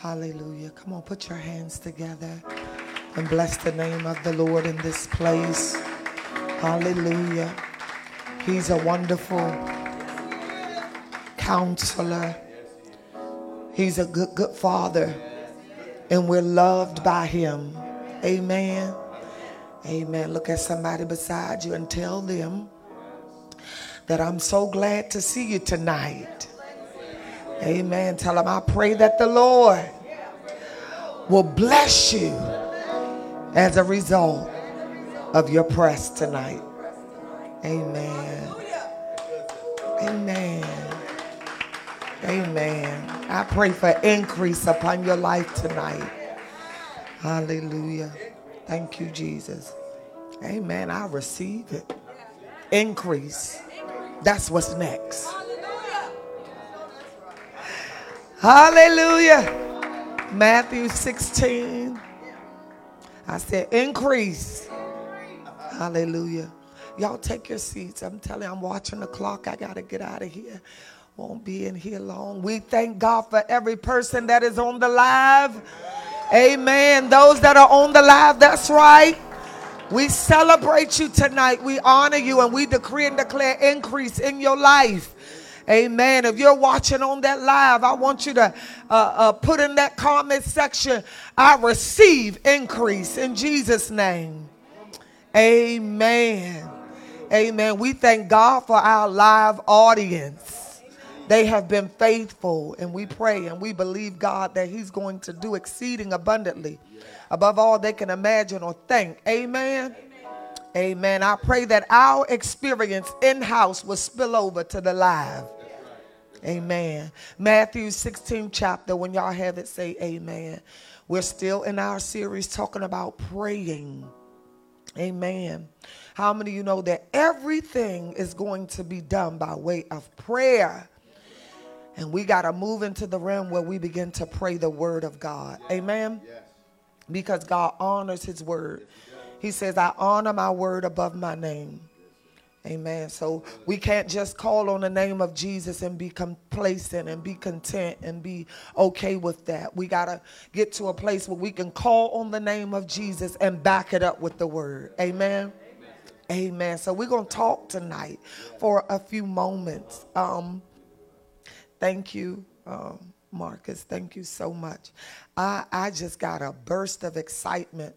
Hallelujah. Come on, put your hands together and bless the name of the Lord in this place. Hallelujah. He's a wonderful counselor. He's a good, good father. And we're loved by him. Amen. Amen. Look at somebody beside you and tell them that I'm so glad to see you tonight. Amen. Tell them I pray that the Lord will bless you as a result of your press tonight. Amen. Amen. Amen. I pray for increase upon your life tonight. Hallelujah. Thank you, Jesus. Amen. I receive it. Increase. That's what's next. Hallelujah. Matthew 16. I said, increase. Hallelujah. Y'all take your seats. I'm telling you, I'm watching the clock. I got to get out of here. Won't be in here long. We thank God for every person that is on the live. Amen. Those that are on the live, that's right. We celebrate you tonight. We honor you and we decree and declare increase in your life. Amen. If you're watching on that live, I want you to uh, uh, put in that comment section, I receive increase in Jesus' name. Amen. Amen. We thank God for our live audience. They have been faithful, and we pray and we believe God that He's going to do exceeding abundantly above all they can imagine or think. Amen. Amen. I pray that our experience in house will spill over to the live. Amen. Matthew 16 chapter, when y'all have it, say amen. We're still in our series talking about praying. Amen. How many of you know that everything is going to be done by way of prayer? And we got to move into the realm where we begin to pray the word of God. Amen. Because God honors his word. He says, I honor my word above my name. Amen. So we can't just call on the name of Jesus and be complacent and be content and be okay with that. We got to get to a place where we can call on the name of Jesus and back it up with the word. Amen. Amen. So we're going to talk tonight for a few moments. Um, thank you, um, Marcus. Thank you so much. I, I just got a burst of excitement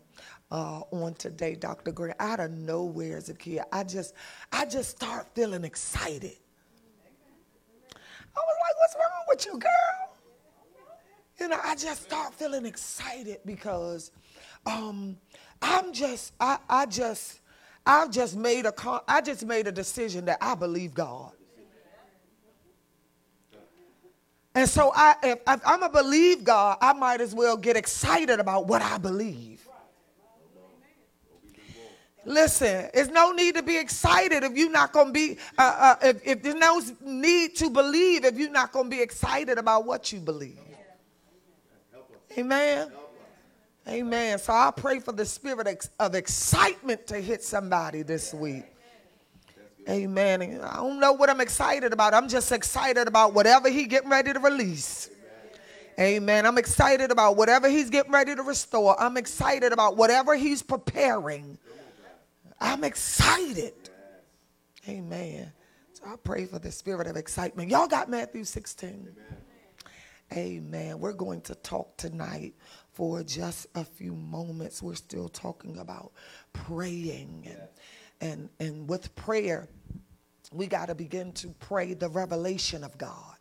uh, on today, Dr. Gray. Out of nowhere as a kid, I just, I just start feeling excited. I was like, what's wrong with you, girl? You know, I just start feeling excited because um, I'm just, I, I just, I've just made a, I just made a decision that I believe God. And so I, if, if I'm a believe God, I might as well get excited about what I believe. Listen, there's no need to be excited if you're not going to be, uh, uh, if, if there's no need to believe if you're not going to be excited about what you believe. Amen. Amen. So I pray for the spirit of excitement to hit somebody this week. Amen. I don't know what I'm excited about. I'm just excited about whatever he getting ready to release. Amen. I'm excited about whatever he's getting ready to restore. I'm excited about whatever he's preparing. I'm excited. Amen. So I pray for the spirit of excitement. Y'all got Matthew 16. Amen. We're going to talk tonight for just a few moments. We're still talking about praying and and and with prayer, we got to begin to pray the revelation of God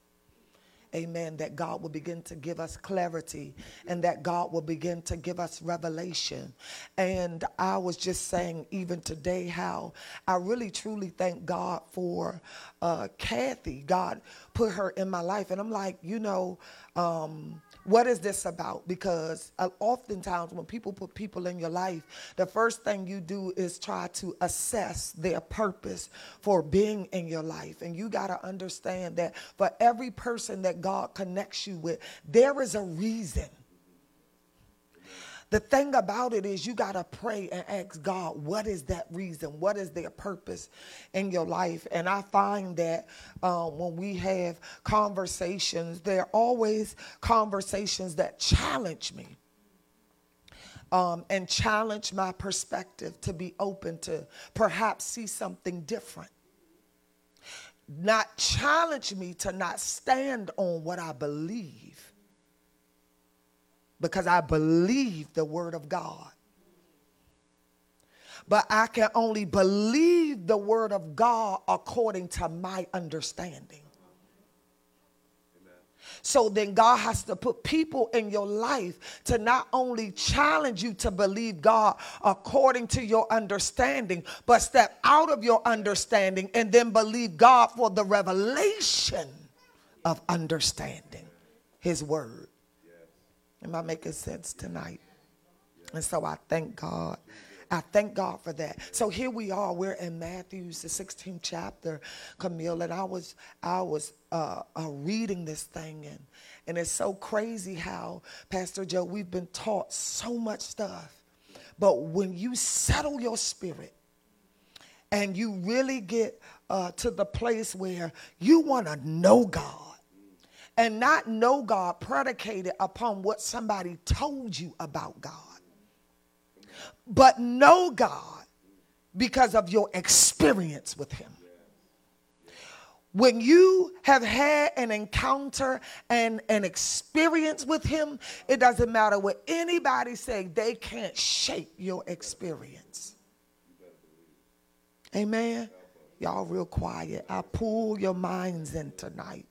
amen, that God will begin to give us clarity and that God will begin to give us revelation. And I was just saying, even today, how I really truly thank God for uh, Kathy. God put her in my life. And I'm like, you know, um, what is this about? Because uh, oftentimes when people put people in your life, the first thing you do is try to assess their purpose for being in your life. And you got to understand that for every person that God connects you with, there is a reason. The thing about it is you got to pray and ask God, what is that reason? What is their purpose in your life? And I find that um, when we have conversations, there are always conversations that challenge me. Um, and challenge my perspective to be open to perhaps see something different. Not challenge me to not stand on what I believe because I believe the word of God. But I can only believe the word of God according to my understanding. So then God has to put people in your life to not only challenge you to believe God according to your understanding, but step out of your understanding and then believe God for the revelation of understanding His word. Am I making sense tonight? And so I thank God. I thank God for that. So here we are. We're in Matthew's the 16th chapter, Camille, and I was I was uh, uh, reading this thing, and and it's so crazy how Pastor Joe we've been taught so much stuff, but when you settle your spirit and you really get uh, to the place where you want to know God and not know God predicated upon what somebody told you about God, but know God because of your experience with Him. When you have had an encounter and an experience with Him, it doesn't matter what anybody say, they can't shape your experience. Amen. Y'all real quiet. I pull your minds in tonight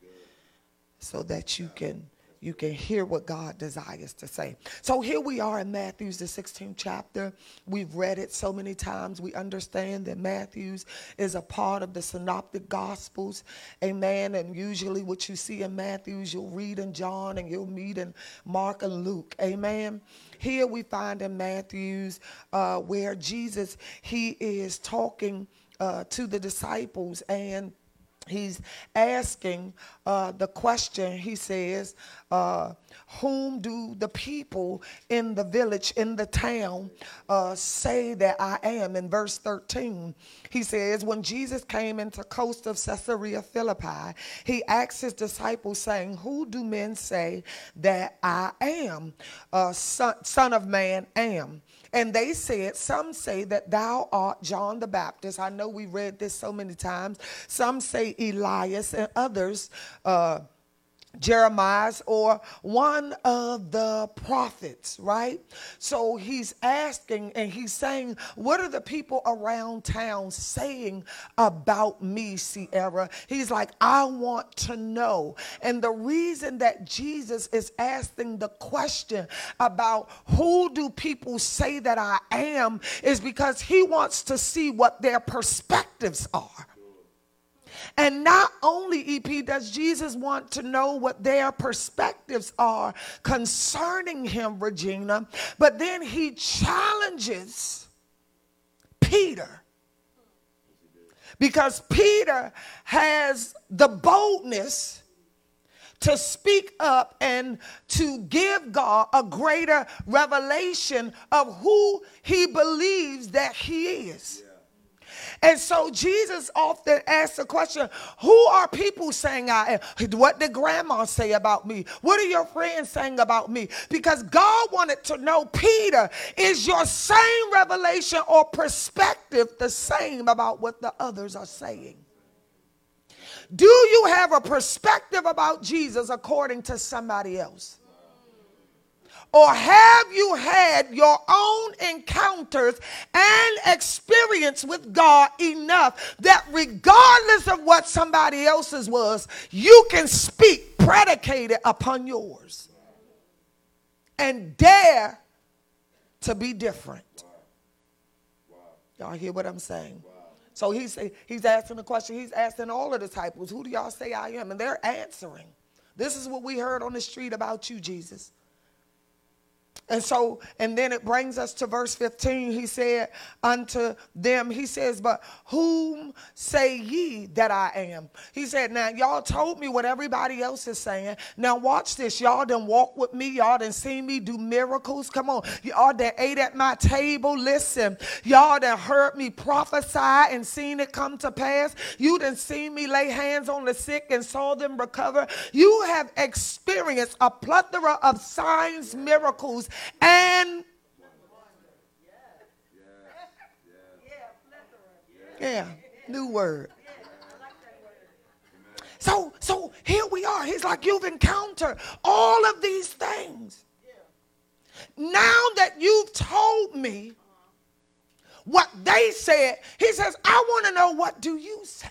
so that you can you can hear what God desires to say. So here we are in Matthew's the 16th chapter. We've read it so many times. We understand that Matthew's is a part of the synoptic gospels. Amen. And usually what you see in Matthew's, you'll read in John and you'll meet in Mark and Luke. Amen. Here we find in Matthew's uh, where Jesus, he is talking uh, to the disciples and he's asking uh, the question he says uh, whom do the people in the village in the town uh, say that i am? In verse 13 he says when jesus came into coast of caesarea philippi he asked his disciples saying who do men say that i am? Uh, son, son of man am and they said, Some say that thou art John the Baptist. I know we read this so many times. Some say Elias, and others, uh, Jeremiah's or one of the prophets, right? So he's asking and he's saying, What are the people around town saying about me, Sierra? He's like, I want to know. And the reason that Jesus is asking the question about who do people say that I am is because he wants to see what their perspectives are. And not only, EP, does Jesus want to know what their perspectives are concerning him, Regina, but then he challenges Peter. Because Peter has the boldness to speak up and to give God a greater revelation of who he believes that he is. And so Jesus often asks the question, Who are people saying I am? What did grandma say about me? What are your friends saying about me? Because God wanted to know, Peter, is your same revelation or perspective the same about what the others are saying? Do you have a perspective about Jesus according to somebody else? Or have you had your own encounters and experience with God enough that regardless of what somebody else's was, you can speak predicated upon yours and dare to be different? Y'all hear what I'm saying? So he's, he's asking the question, he's asking all of the disciples, Who do y'all say I am? And they're answering. This is what we heard on the street about you, Jesus. And so, and then it brings us to verse 15. He said unto them, He says, But whom say ye that I am? He said, Now, y'all told me what everybody else is saying. Now, watch this. Y'all done walk with me. Y'all done seen me do miracles. Come on. Y'all done ate at my table. Listen. Y'all done heard me prophesy and seen it come to pass. You done seen me lay hands on the sick and saw them recover. You have experienced a plethora of signs, miracles, and yeah, new word. So, so here we are. He's like, you've encountered all of these things. Now that you've told me what they said, he says, I want to know what do you say?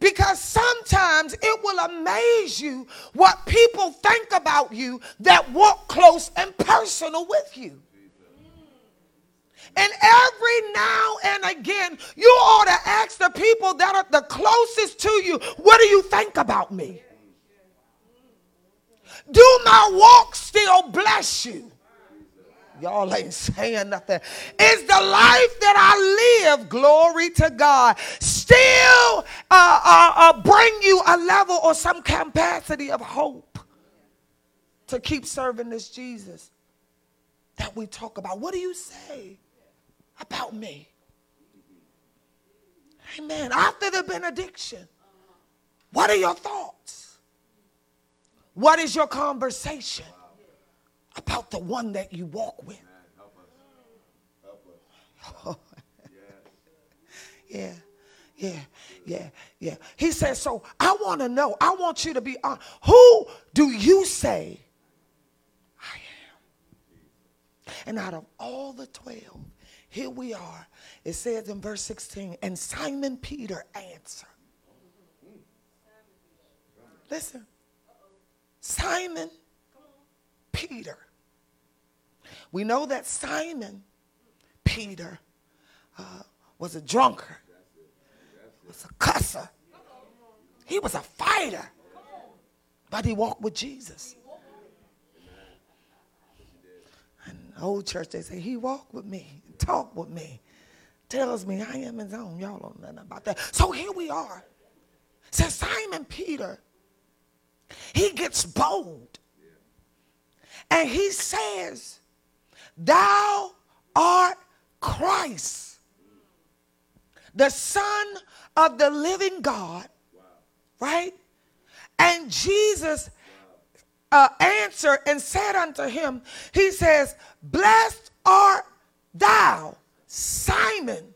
Because sometimes it will amaze you what people think about you that walk close and personal with you. And every now and again, you ought to ask the people that are the closest to you, what do you think about me? Do my walk still bless you? Y'all ain't saying nothing. Is the life that I live, glory to God, still uh, uh, uh, bring you a level or some capacity of hope to keep serving this Jesus that we talk about? What do you say about me? Amen. After the benediction, what are your thoughts? What is your conversation? About the one that you walk with. yeah, yeah, yeah, yeah. He says, so I want to know, I want you to be on. Who do you say I am? And out of all the 12, here we are. It says in verse 16, and Simon Peter answered. Listen, Simon Peter. We know that Simon Peter uh, was a drunkard, was a cusser. He was a fighter, but he walked with Jesus. And the old church, they say, he walked with me, talked with me, tells me I am his own. Y'all don't know nothing about that. So here we are. Says Simon Peter, he gets bold. And he says, Thou art Christ, the Son of the living God. Right? And Jesus uh, answered and said unto him, He says, Blessed art thou, Simon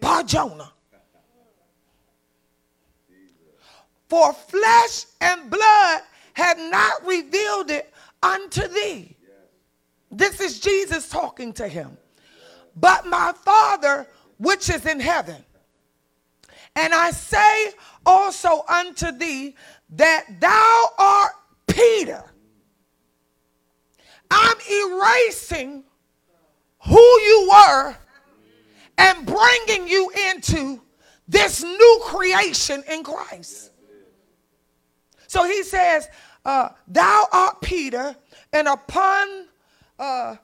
Barjona. For flesh and blood had not revealed it unto thee. This is Jesus talking to him. But my Father, which is in heaven. And I say also unto thee that thou art Peter. I'm erasing who you were and bringing you into this new creation in Christ. So he says, uh, Thou art Peter, and upon uh,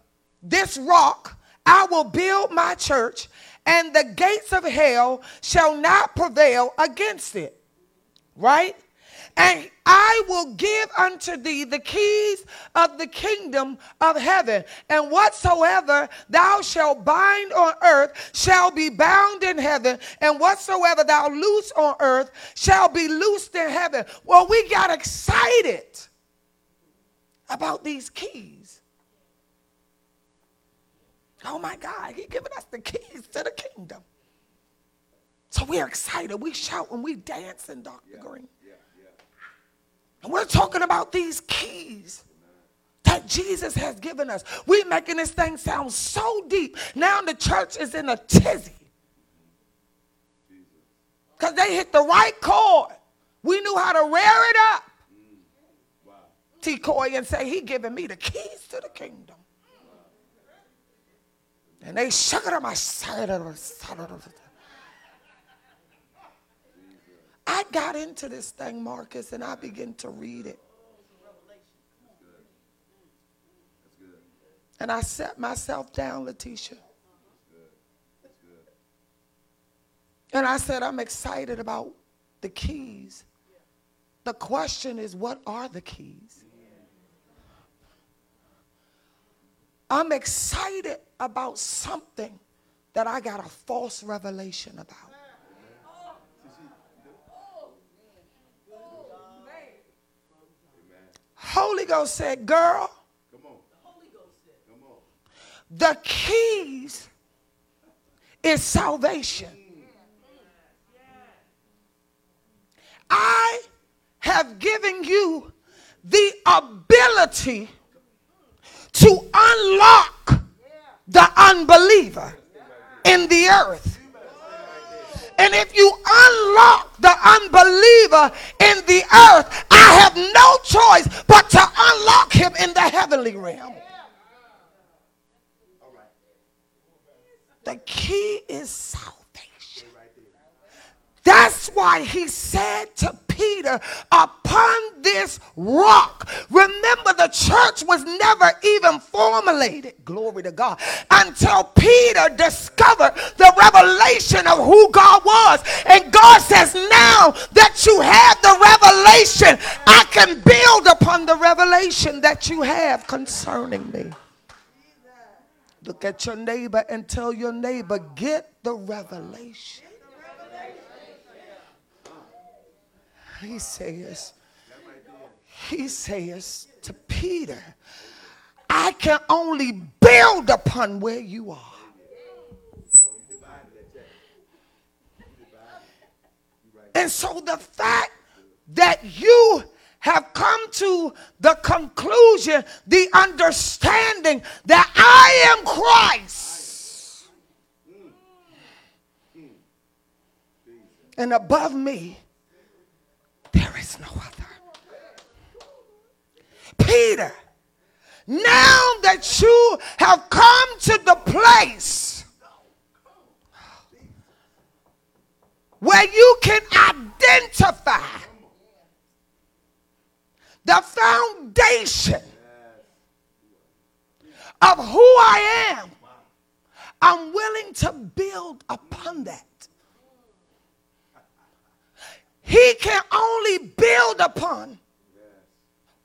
this rock I will build my church, and the gates of hell shall not prevail against it. Right? And I will give unto thee the keys of the kingdom of heaven. And whatsoever thou shalt bind on earth shall be bound in heaven. And whatsoever thou loose on earth shall be loosed in heaven. Well, we got excited about these keys. Oh my God, He giving us the keys to the kingdom. So we're excited. We shout and we dance in Dr. Yeah, Green. And we're talking about these keys that Jesus has given us. We're making this thing sound so deep. Now the church is in a tizzy. Because they hit the right chord. We knew how to rear it up. T. Coy and say, he giving me the keys to the kingdom. And they shook it on my side. I got into this thing, Marcus, and I began to read it. And I sat myself down, Letitia. And I said, I'm excited about the keys. The question is, what are the keys? I'm excited about something that I got a false revelation about. Holy Ghost said, Girl, the keys is salvation. I have given you the ability to unlock the unbeliever in the earth. And if you unlock the unbeliever in the earth, I have no choice but to unlock him in the heavenly realm. The key is salvation. That's why he said to Peter, upon this rock. Remember, the church was never even formulated, glory to God, until Peter discovered the revelation of who God was. And God says, now that you have the revelation, I can build upon the revelation that you have concerning me. Look at your neighbor and tell your neighbor, get the revelation. He says, he says to Peter, I can only build upon where you are. And so the fact that you have come to the conclusion, the understanding that I am Christ. And above me, there is no other. Peter, now that you have come to the place where you can identify the foundation of who I am, I'm willing to build upon that. He can only build upon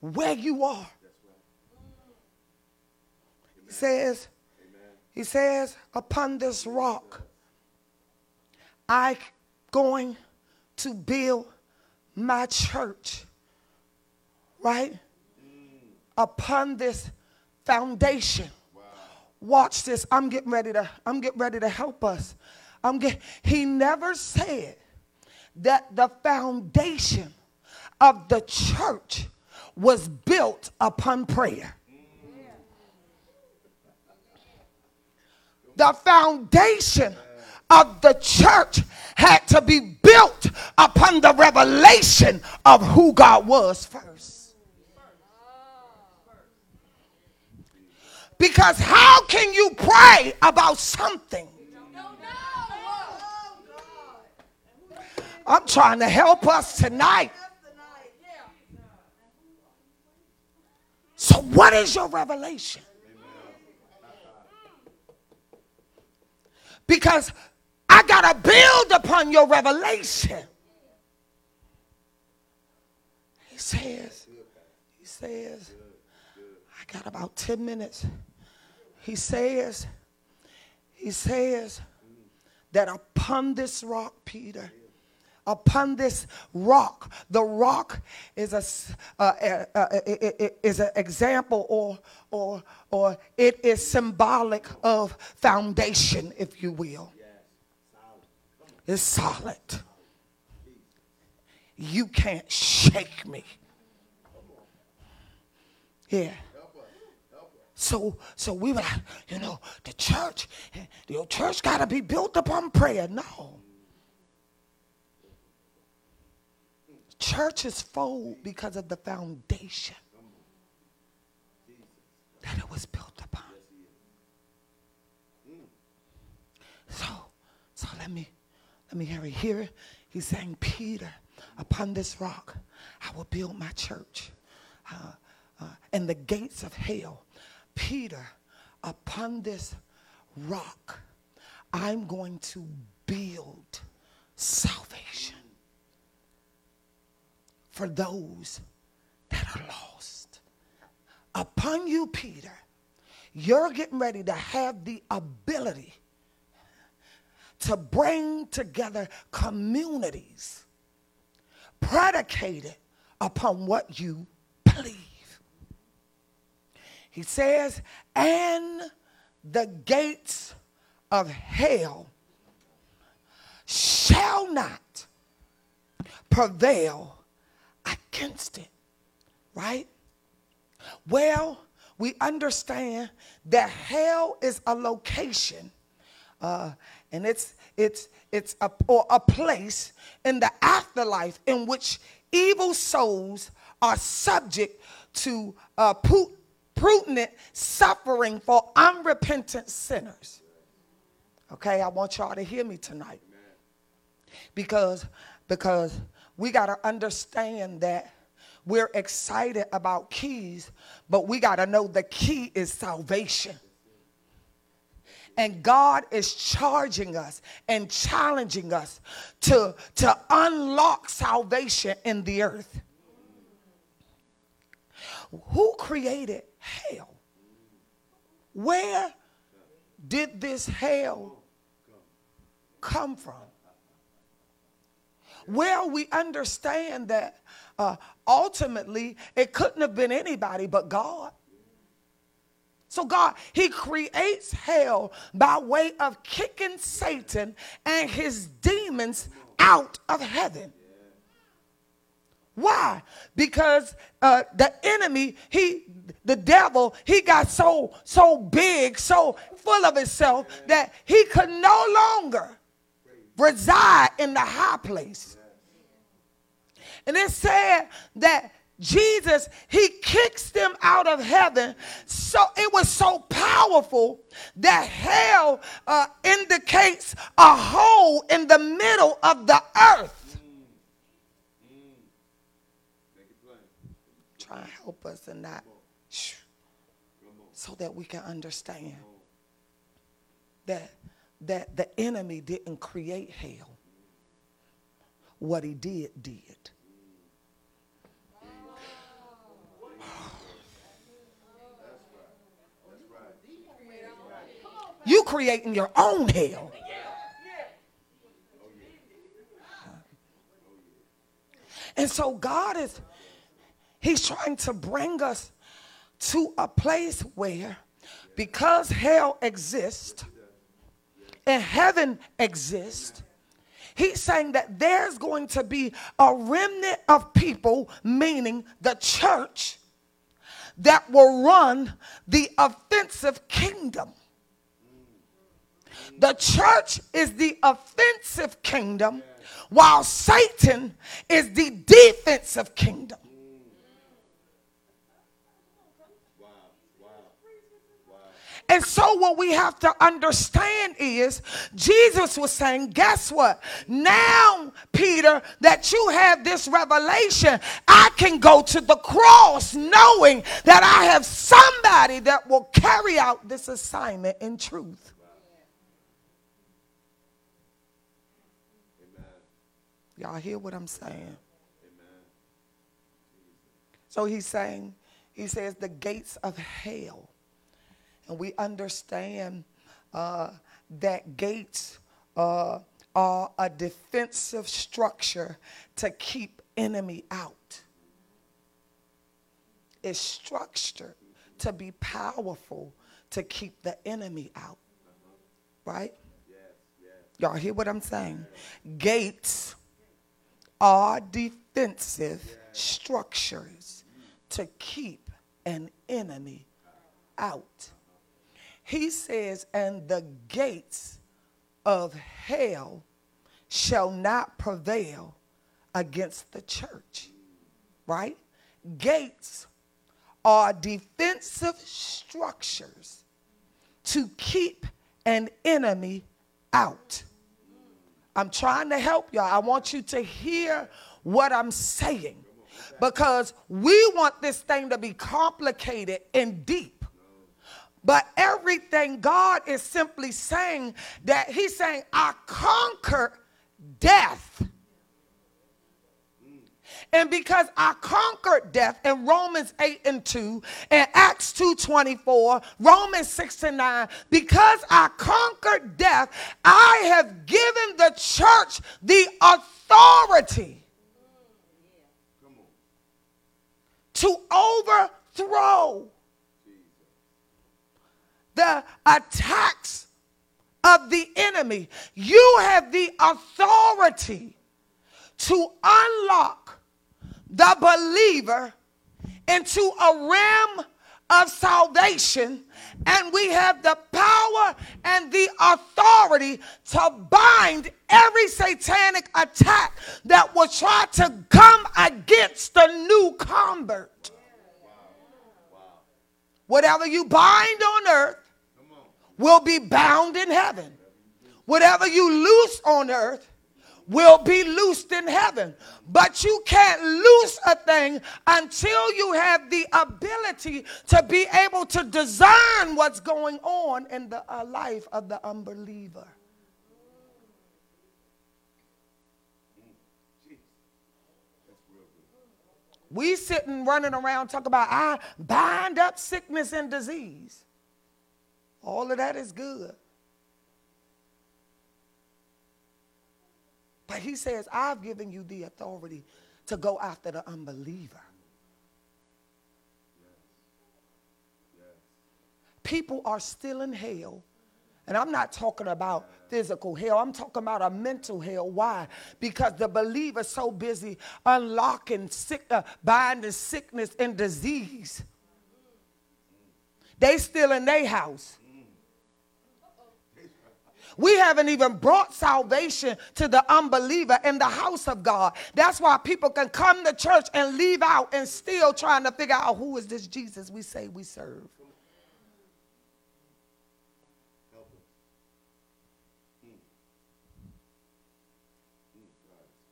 where you are. He says, he says, upon this rock, I going to build my church. Right? Upon this foundation. Watch this. I'm getting ready to, I'm getting ready to help us. I'm get, he never said that the foundation of the church was built upon prayer. The foundation of the church had to be built upon the revelation of who God was first. Because how can you pray about something I'm trying to help us tonight. So, what is your revelation? Because I got to build upon your revelation. He says, he says, I got about 10 minutes. He says, he says that upon this rock, Peter, upon this rock. The rock is a uh, uh, uh, is an example, or or or it is symbolic of foundation, if you will. It's solid. You can't shake me. Yeah. So, so we were, like, you know, the church, the church got to be built upon prayer. No. Churches fold because of the foundation that it was built upon. So, so let me let me hear it here. He's saying, Peter, upon this rock, I will build my church. Uh, uh, and the gates of hell. Peter, upon this rock, I'm going to build salvation for those that are lost. Upon you, Peter, you're getting ready to have the ability to bring together communities predicated upon what you believe. He says, and the gates of hell shall not prevail against it. Right? Well, we understand that hell is a location uh, and it's it's it's a, or a place in the afterlife in which evil souls are subject to uh, prudent suffering for unrepentant sinners. Okay, I want y'all to hear me tonight. Because because we got to understand that we're excited about keys, but we got to know the key is salvation. And God is charging us and challenging us to, to unlock salvation in the earth. Who created hell? Where did this hell come from? Well, we understand that uh, ultimately it couldn't have been anybody but God. So, God, He creates hell by way of kicking Satan and his demons out of heaven. Why? Because uh, the enemy, he, the devil, he got so so big, so full of himself that he could no longer reside in the high place. And it said that Jesus, he kicks them out of heaven. So it was so powerful that hell uh, indicates a hole in the middle of the earth. Try and help us in that so that we can understand that that the enemy didn't create hell. What he did did. You creating your own hell. And so God is, He's trying to bring us to a place where, because hell exists and heaven exists, He's saying that there's going to be a remnant of people, meaning the church, that will run the offensive kingdom. The church is the offensive kingdom, while Satan is the defensive kingdom. And so, what we have to understand is Jesus was saying, Guess what? Now, Peter, that you have this revelation, I can go to the cross knowing that I have somebody that will carry out this assignment in truth. Y'all hear what I'm saying? So he's saying, he says, the gates of hell. And we understand uh, that gates uh, are a defensive structure to keep enemy out. It's structured to be powerful to keep the enemy out. Right? Y'all hear what I'm saying? Gates are defensive structures to keep an enemy out. He says, and the gates of hell shall not prevail against the church. Right? Gates are defensive structures to keep an enemy out. I'm trying to help y'all. I want you to hear what I'm saying because we want this thing to be complicated and deep. But everything God is simply saying that He's saying, I conquered death. And because I conquered death in Romans 8 and 2 and Acts 2 24, Romans 6 and 9, because I conquered death, I have given the church the authority to overthrow the attacks of the enemy. You have the authority to unlock the believer into a realm of salvation, and we have the power and the authority to bind every satanic attack that will try to come against the new convert. Whatever you bind on earth will be bound in heaven. Whatever you loose on earth will be loosed in heaven. But you can't loose a thing until you have the ability to be able to discern what's going on in the uh, life of the unbeliever. We sitting running around talking about I bind up sickness and disease. All of that is good. But he says, I've given you the authority to go after the unbeliever. People are still in hell. And I'm not talking about physical hell. I'm talking about a mental hell. Why? Because the believer's so busy unlocking, sick, uh, binding sickness and disease. They still in their house. We haven't even brought salvation to the unbeliever in the house of God. That's why people can come to church and leave out and still trying to figure out who is this Jesus we say we serve.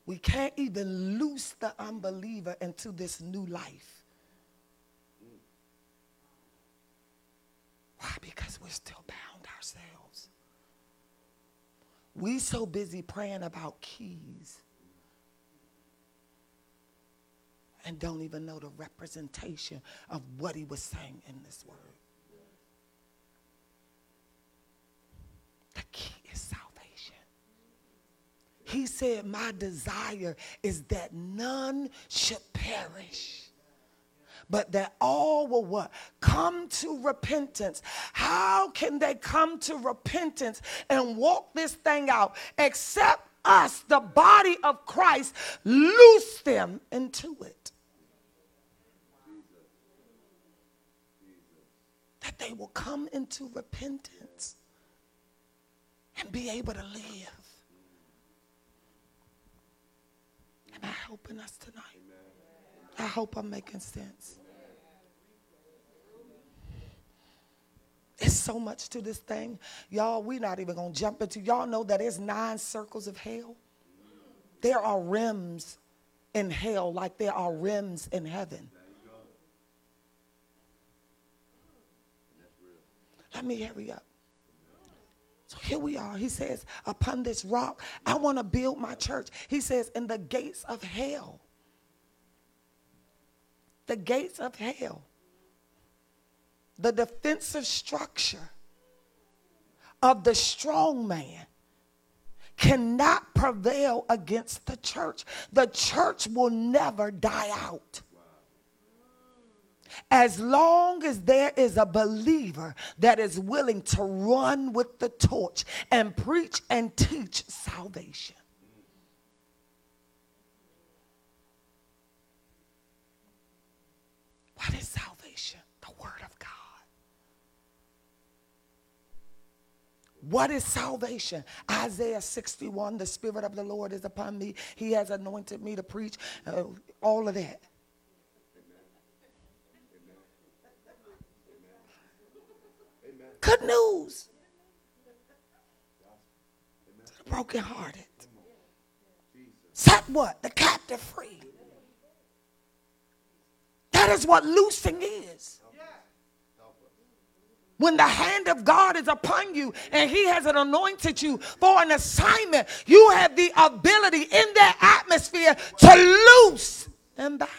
We can't even loose the unbeliever into this new life. Why? Because we're still bound ourselves. We so busy praying about keys and don't even know the representation of what he was saying in this word. The key is salvation. He said, My desire is that none should perish but that all will what? Come to repentance. How can they come to repentance and walk this thing out except us, the body of Christ, loose them into it? That they will come into repentance and be able to live. Am I helping us tonight? I hope I'm making sense. It's so much to this thing. Y'all, we're not even going to jump into. Y'all know that there's nine circles of hell. There are rims in hell like there are rims in heaven. Let me hurry up. So here we are. He says, Upon this rock, I want to build my church. He says, In the gates of hell. The gates of hell the defensive structure of the strong man cannot prevail against the church. The church will never die out. As long as there is a believer that is willing to run with the torch and preach and teach salvation. What is salvation? What is salvation? Isaiah 61, the Spirit of the Lord is upon me. He has anointed me to preach. Uh, all of that. Good news. To the brokenhearted. Set what? The captive free. That is what loosing is. When the hand of God is upon you and He has an anointed you for an assignment, you have the ability in that atmosphere to loose and bind.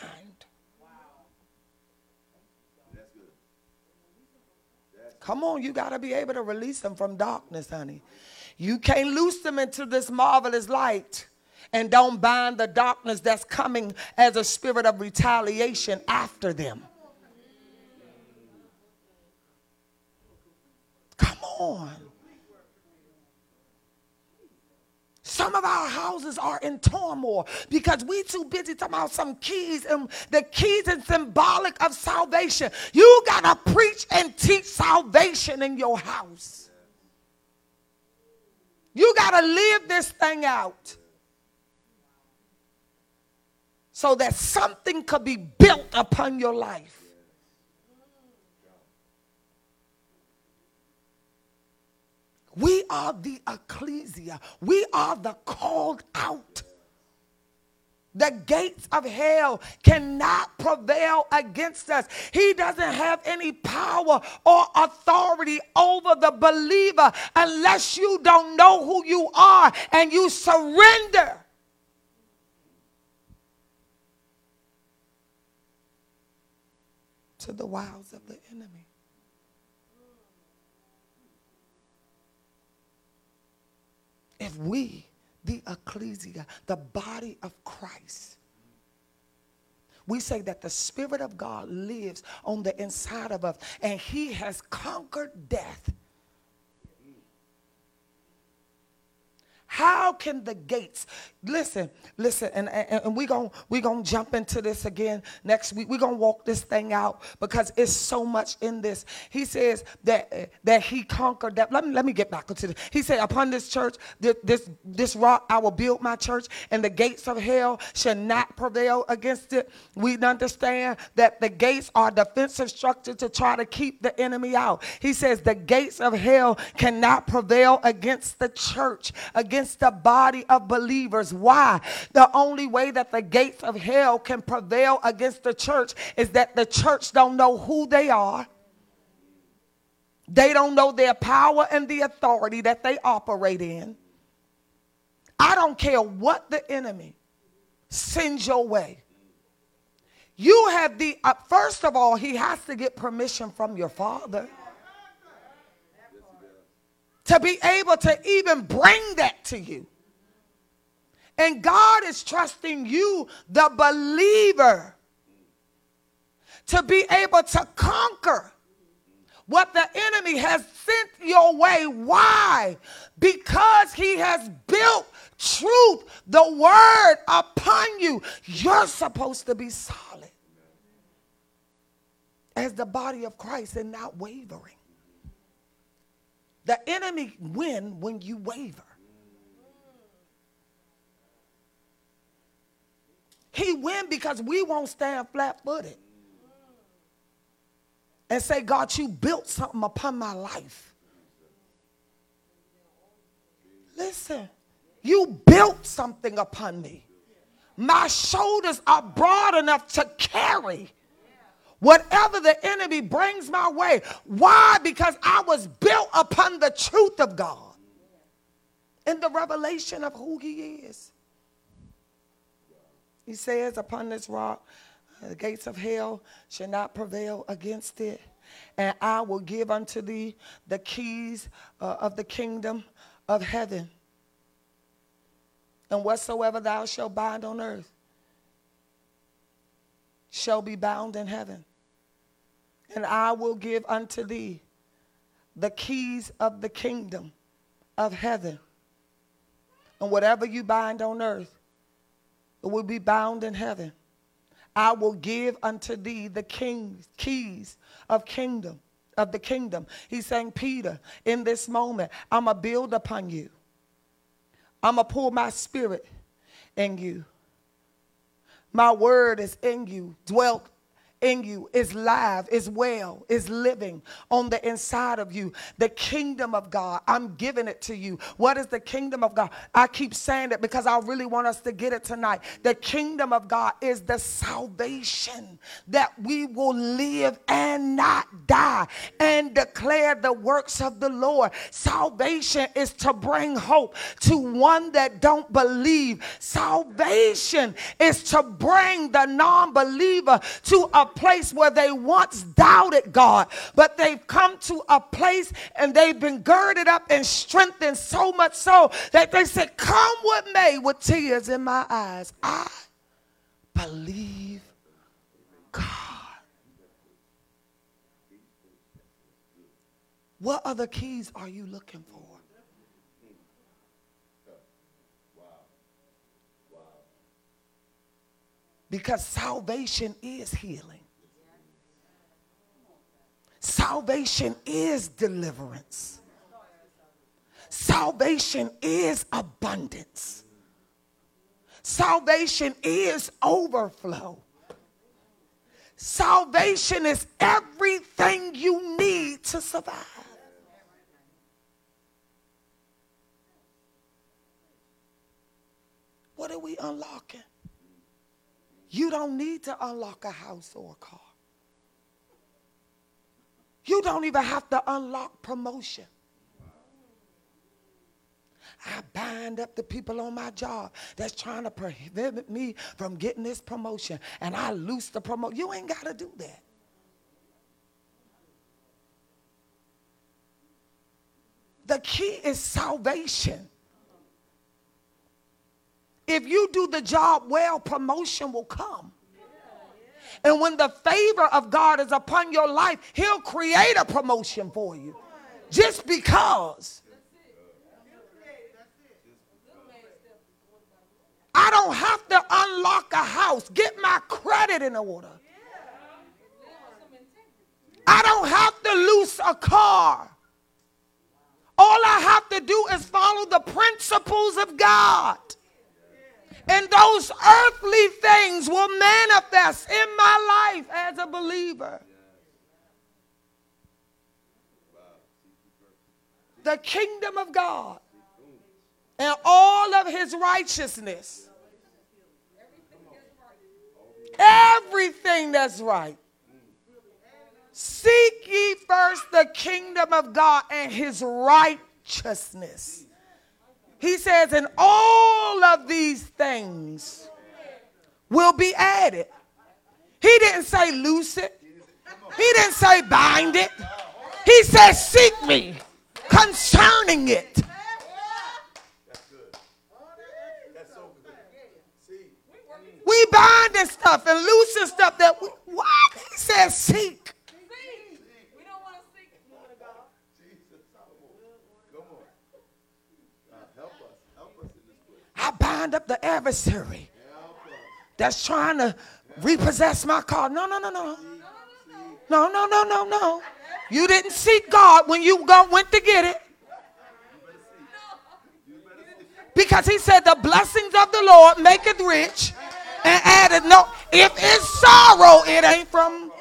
Come on, you got to be able to release them from darkness, honey. You can't loose them into this marvelous light and don't bind the darkness that's coming as a spirit of retaliation after them. Come on. Some of our houses are in turmoil because we too busy talking about some keys and the keys are symbolic of salvation. You gotta preach and teach salvation in your house. You gotta live this thing out so that something could be built upon your life. We are the ecclesia. We are the called out. The gates of hell cannot prevail against us. He doesn't have any power or authority over the believer unless you don't know who you are and you surrender. To the wiles of the enemy. If we, the ecclesia, the body of Christ, we say that the Spirit of God lives on the inside of us and He has conquered death How can the gates, listen, listen, and, and, and we're going we gonna jump into this again next week. We're going to walk this thing out because it's so much in this. He says that, that he conquered that. Let me, let me get back to this. He said, Upon this church, this, this, this rock, I will build my church, and the gates of hell shall not prevail against it. We understand that the gates are defensive structure to try to keep the enemy out. He says, The gates of hell cannot prevail against the church, against against the body of believers. Why? The only way that the gates of hell can prevail against the church is that the church don't know who they are. They don't know their power and the authority that they operate in. I don't care what the enemy sends your way. You have the, uh, first of all, he has to get permission from your father to be able to even bring that to you. And God is trusting you, the believer, to be able to conquer what the enemy has sent your way. Why? Because he has built truth, the word upon you. You're supposed to be solid as the body of Christ and not wavering. The enemy win when you waver. He win because we won't stand flat-footed and say, God, you built something upon my life. Listen, you built something upon me. My shoulders are broad enough to carry whatever the enemy brings my way. Why? Because I was built upon the truth of God and the revelation of who He is. He says, Upon this rock, the gates of hell shall not prevail against it. And I will give unto thee the keys uh, of the kingdom of heaven. And whatsoever thou shalt bind on earth shall be bound in heaven and I will give unto thee the keys of the kingdom of heaven. And whatever you bind on earth, it will be bound in heaven. I will give unto thee the kings, keys of kingdom, of the kingdom. He's saying, Peter, in this moment, I'm to build upon you. I'm to pour my spirit in you. My word is in you, dwelt in you is live, is well, is living on the inside of you. The kingdom of God, I'm giving it to you. What is the kingdom of God? I keep saying it because I really want us to get it tonight. The kingdom of God is the salvation that we will live and not die and declare the works of the Lord. Salvation is to bring hope to one that don't believe. Salvation is to bring the non-believer to a place where they once doubted God, but they've come to a place and they've been girded up and strengthened so much so that they said, Come what may with tears in my eyes. I believe God. What other keys are you looking for? Because salvation is healing. Salvation is deliverance. Salvation is abundance. Salvation is overflow. Salvation is everything you need to survive. What are we unlocking? You don't need to unlock a house or a car. You don't even have to unlock promotion. I bind up the people on my job that's trying to prohibit me from getting this promotion, and I loose the promotion. You ain't got to do that. The key is salvation. If you do the job well, promotion will come. And when the favor of God is upon your life, He'll create a promotion for you. Just because. I don't have to unlock a house, get my credit in order. I don't have to loose a car. All I have to do is follow the principles of God. And those earthly things will manifest in my life as a believer. The kingdom of God and all of his righteousness. Everything that's right. Seek ye first the kingdom of God and his righteousness he says, and all of these things will be added. He didn't say loose it. He didn't say bind it. He says seek me concerning it. We bind and stuff and loosen stuff that we, what? He says seek. I bind up the adversary that's trying to repossess my car. No, no, no, no. No, no, no, no, no. You didn't seek God when you go, went to get it. Because he said the blessings of the Lord make it rich and added no. If it's sorrow, it ain't from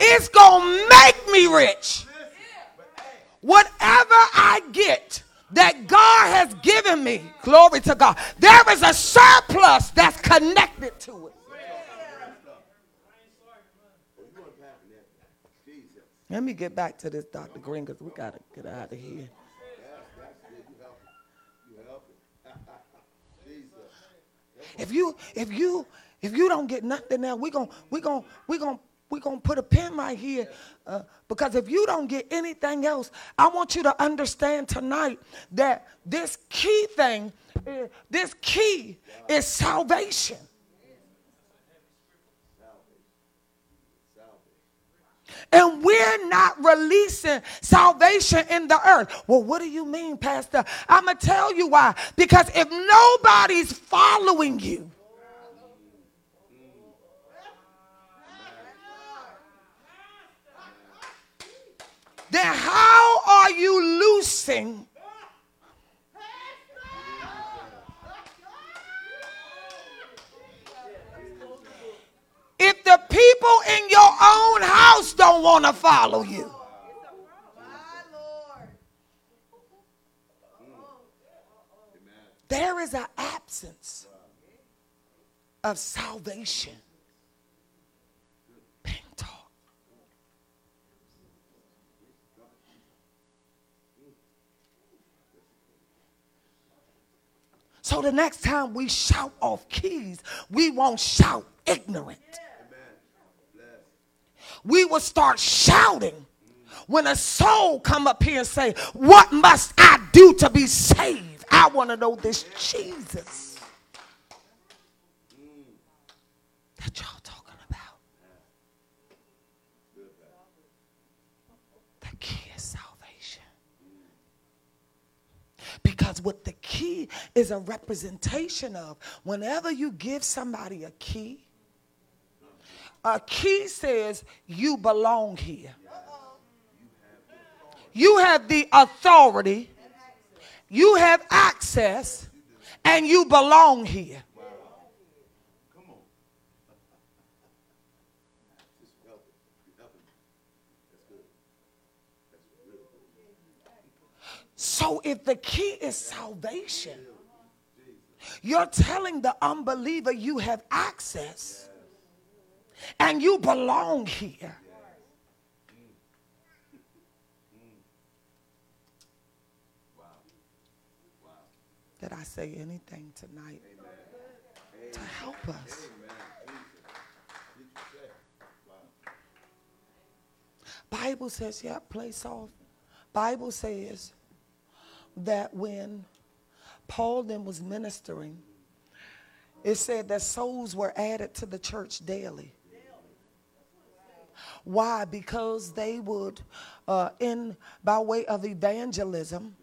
It's going to make me rich. Whatever I get that God has given me, glory to God, there is a surplus that's connected to it. Let me get back to this, Dr. Green, because we got to get out of here. If you if you if you don't get nothing now, we're gonna we're gonna we're gonna we're going to put a pin right here uh, because if you don't get anything else, I want you to understand tonight that this key thing, uh, this key is salvation. And we're not releasing salvation in the earth. Well, what do you mean, Pastor? I'm going to tell you why. Because if nobody's following you, then how are you loosing? If the people in your own house don't want to follow you. There is an absence of salvation. So the next time we shout off keys, we won't shout ignorant. We will start shouting when a soul come up here and say, "What must I do to be saved?" I want to know this Jesus that y'all talking about. The key is salvation. Because what the key is a representation of, whenever you give somebody a key, a key says you belong here. You have the authority, you have access, and you belong here. So if the key is salvation, you're telling the unbeliever you have access and you belong here. Did I say anything tonight to help us? Bible says, yeah, play soft. Bible says that when Paul then was ministering, it said that souls were added to the church daily. Why? Because they would, uh, in by way of evangelism,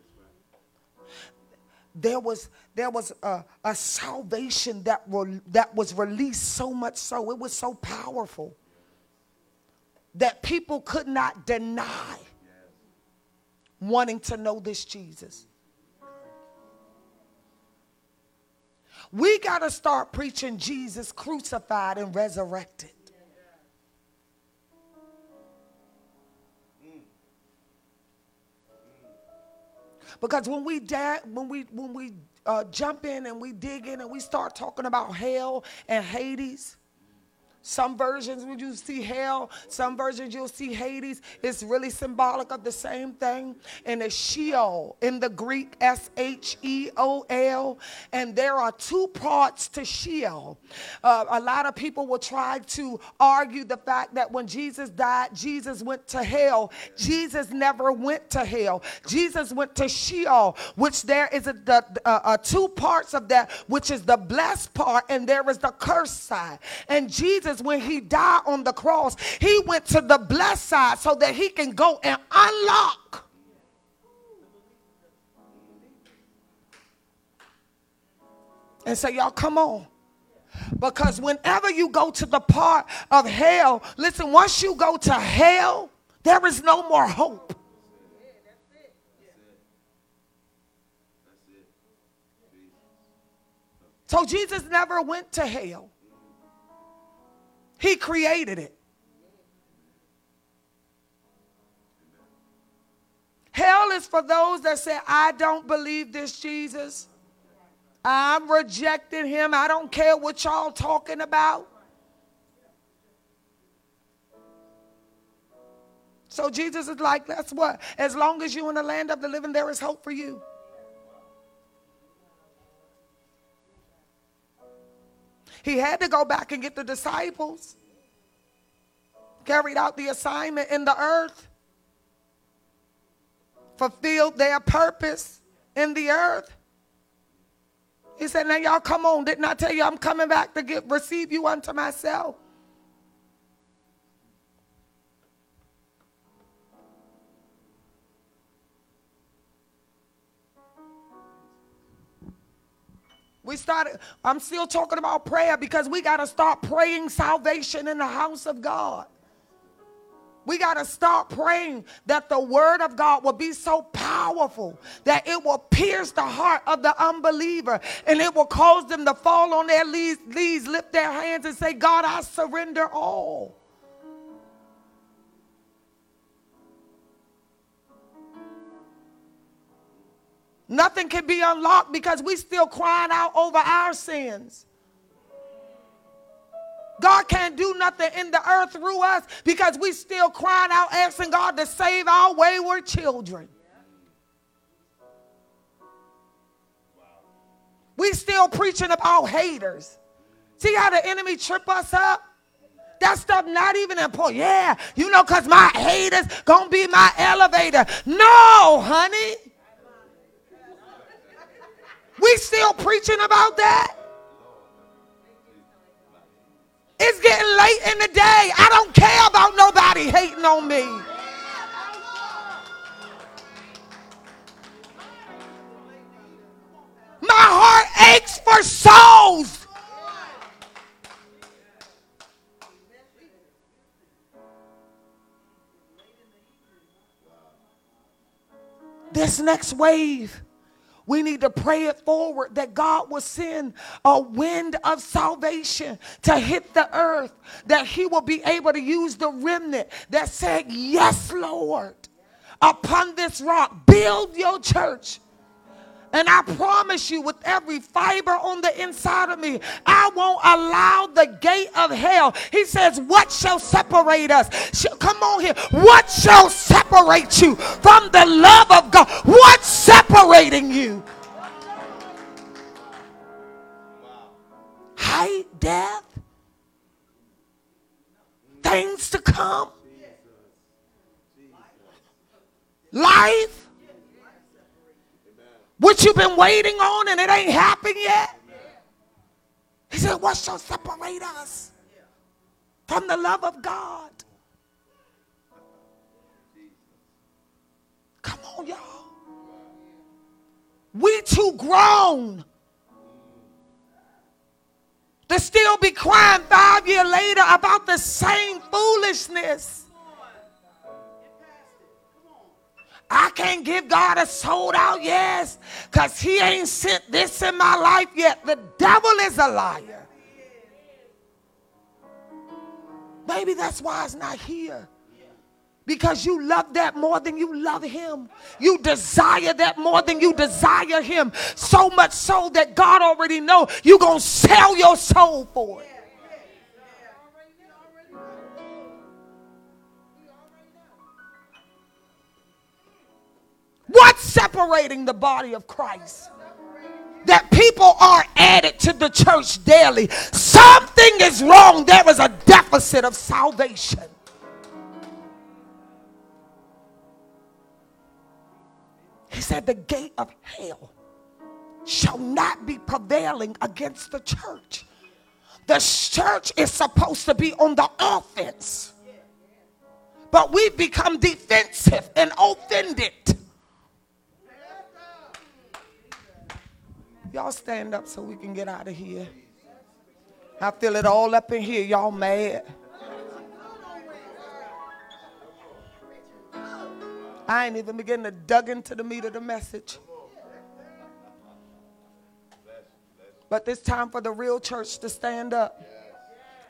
there was there was a, a salvation that were, that was released so much so it was so powerful that people could not deny wanting to know this Jesus. We got to start preaching Jesus crucified and resurrected. Because when we da- when we when we uh, jump in and we dig in and we start talking about hell and Hades, some versions when you see hell, some versions you'll see Hades. It's really symbolic of the same thing. And it's Sheol in the Greek, S H E O L. And there are two parts to Sheol. Uh, a lot of people will try to argue the fact that when Jesus died, Jesus went to hell. Jesus never went to hell. Jesus went to Sheol, which there is a, the, two parts of that, which is the blessed part, and there is the cursed side. And Jesus When he died on the cross, he went to the blessed side so that he can go and unlock. And say, y'all, come on. Because whenever you go to the part of hell, listen, once you go to hell, there is no more hope. So Jesus never went to hell. He created it. Hell is for those that say, I don't believe this Jesus. I'm rejecting him. I don't care what y'all talking about. So Jesus is like, that's what. As long as you're in the land of the living, there is hope for you. He had to go back and get the disciples, carried out the assignment in the earth, fulfilled their purpose in the earth. He said, Now y'all come on. Didn't I tell you I'm coming back to get receive you unto myself? We started, I'm still talking about prayer because we got to start praying salvation in the house of God. We got to start praying that the word of God will be so powerful that it will pierce the heart of the unbeliever and it will cause them to fall on their knees, lift their hands and say, God, I surrender all. Nothing can be unlocked because we still crying out over our sins. God can't do nothing in the earth through us because we still crying out asking God to save our wayward children. We still preaching about haters. See how the enemy trip us up? That stuff not even important. Yeah, you know, because my haters gonna be my elevator. No, honey. We still preaching about that? It's getting late in the day. I don't care about nobody hating on me. My heart aches for souls. This next wave we need to pray it forward that God will send a wind of salvation to hit the earth, that He will be able to use the remnant that said, Yes, Lord, upon this rock, build your church. And I promise you, with every fiber on the inside of me, I won't allow the gate of hell. He says, What shall separate us? Come on here. What shall separate you from the love of God? What's separating you? Height, death, things to come, life you've been waiting on and it ain't happened yet. He said, What shall separate us from the love of God? Come on, y'all. We too grown to still be crying five years later about the same foolishness. I can't give God a sold out yes because he ain't sent this in my life yet. The devil is a liar. Maybe that's why it's not here. Because you love that more than you love him. You desire that more than you desire him. So much so that God already know you're going to sell your soul for it. What's separating the body of Christ? That people are added to the church daily. Something is wrong. There is a deficit of salvation. He said, The gate of hell shall not be prevailing against the church. The church is supposed to be on the offense, but we've become defensive and offended. Y'all stand up so we can get out of here. I feel it all up in here. Y'all mad. I ain't even beginning to dug into the meat of the message. But it's time for the real church to stand up.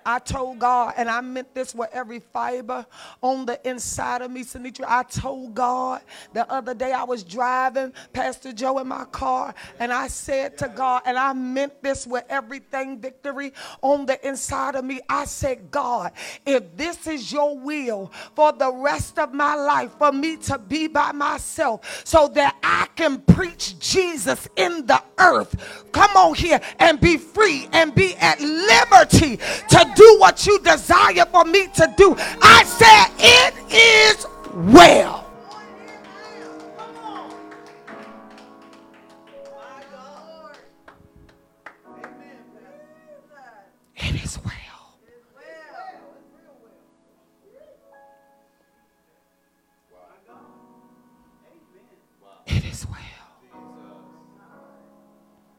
I told God, and I meant this with every fiber on the inside of me, Sinitra. I told God the other day I was driving Pastor Joe in my car, and I said to God, and I meant this with everything victory on the inside of me. I said, God, if this is your will for the rest of my life, for me to be by myself so that I can preach Jesus in the earth, come on here and be free and be at liberty to do what you desire for me to do. I said, It is well. It is well. It is well.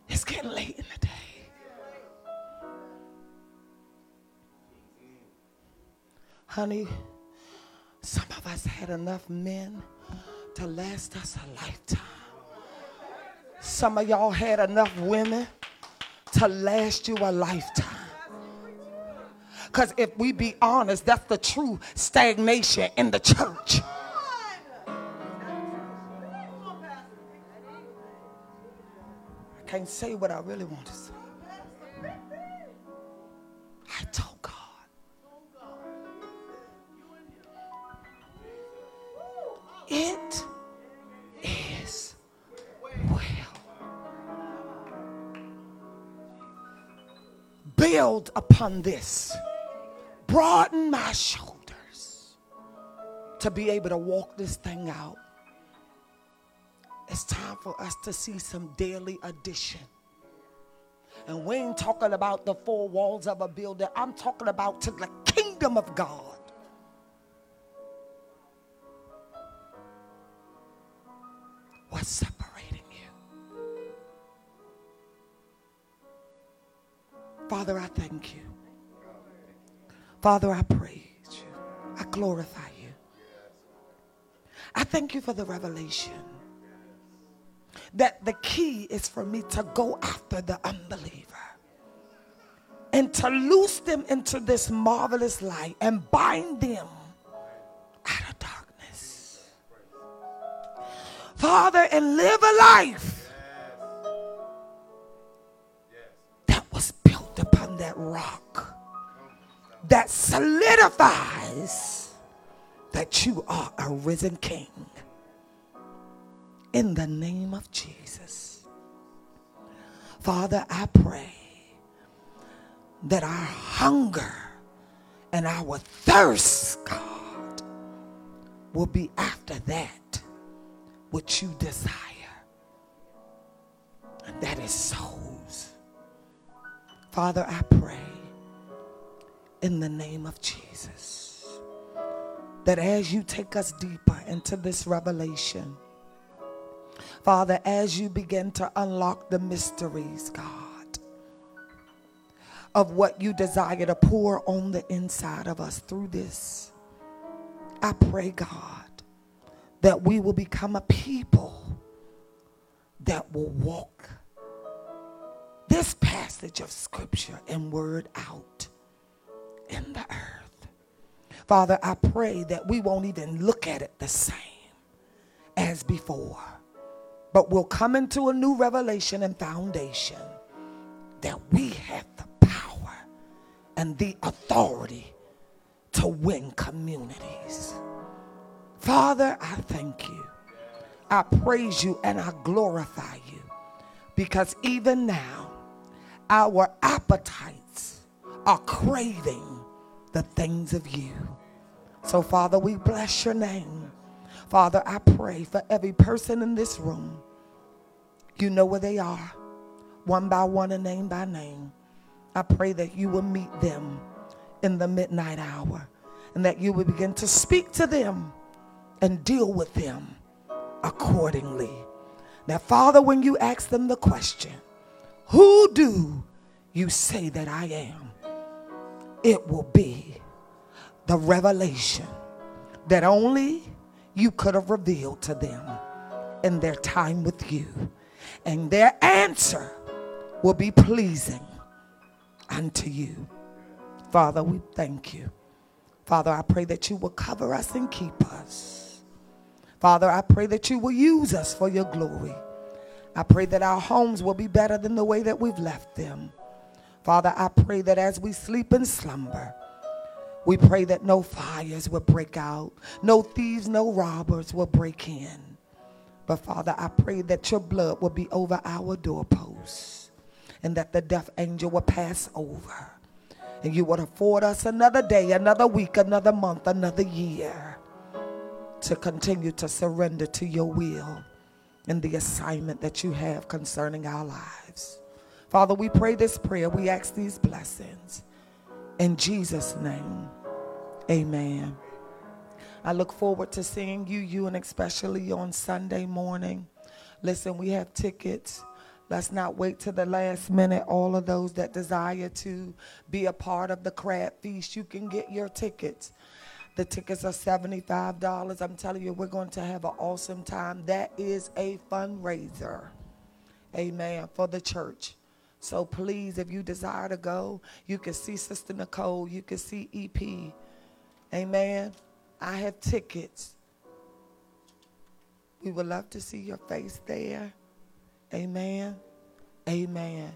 It's getting late in the Honey, some of us had enough men to last us a lifetime. Some of y'all had enough women to last you a lifetime. Because if we be honest, that's the true stagnation in the church. I can't say what I really want to say. Upon this. Broaden my shoulders to be able to walk this thing out. It's time for us to see some daily addition. And we ain't talking about the four walls of a building. I'm talking about to the kingdom of God. What's separating Father, I thank you. Father, I praise you. I glorify you. I thank you for the revelation that the key is for me to go after the unbeliever and to loose them into this marvelous light and bind them out of darkness. Father, and live a life that rock that solidifies that you are a risen king in the name of Jesus. Father, I pray that our hunger and our thirst, God, will be after that which you desire. And that is souls. Father, I pray in the name of Jesus that as you take us deeper into this revelation, Father, as you begin to unlock the mysteries, God, of what you desire to pour on the inside of us through this, I pray, God, that we will become a people that will walk this passage of scripture and word out in the earth. Father, I pray that we won't even look at it the same as before but we'll come into a new revelation and foundation that we have the power and the authority to win communities. Father, I thank you. I praise you and I glorify you because even now our appetites are craving the things of you. So, Father, we bless your name. Father, I pray for every person in this room. You know where they are, one by one and name by name. I pray that you will meet them in the midnight hour and that you will begin to speak to them and deal with them accordingly. Now, Father, when you ask them the question, Who do you say that I am? It will be the revelation that only you could have revealed to them in their time with you. And their answer will be pleasing unto you. Father, we thank you. Father, I pray that you will cover us and keep us. Father, I pray that you will use us for your glory. I pray that our homes will be better than the way that we've left them. Father, I pray that as we sleep and slumber, we pray that no fires will break out, no thieves, no robbers will break in. But Father, I pray that your blood will be over our doorposts and that the death angel will pass over. And you would afford us another day, another week, another month, another year to continue to surrender to your will and the assignment that you have concerning our lives. Father, we pray this prayer. We ask these blessings in Jesus' name, amen. I look forward to seeing you, you, and especially on Sunday morning. Listen, we have tickets. Let's not wait to the last minute. All of those that desire to be a part of the crab feast, you can get your tickets. The tickets are $75. I'm telling you, we're going to have an awesome time. That is a fundraiser. Amen. For the church. So please, if you desire to go, you can see Sister Nicole, you can see EP. Amen. I have tickets. We would love to see your face there. Amen. Amen.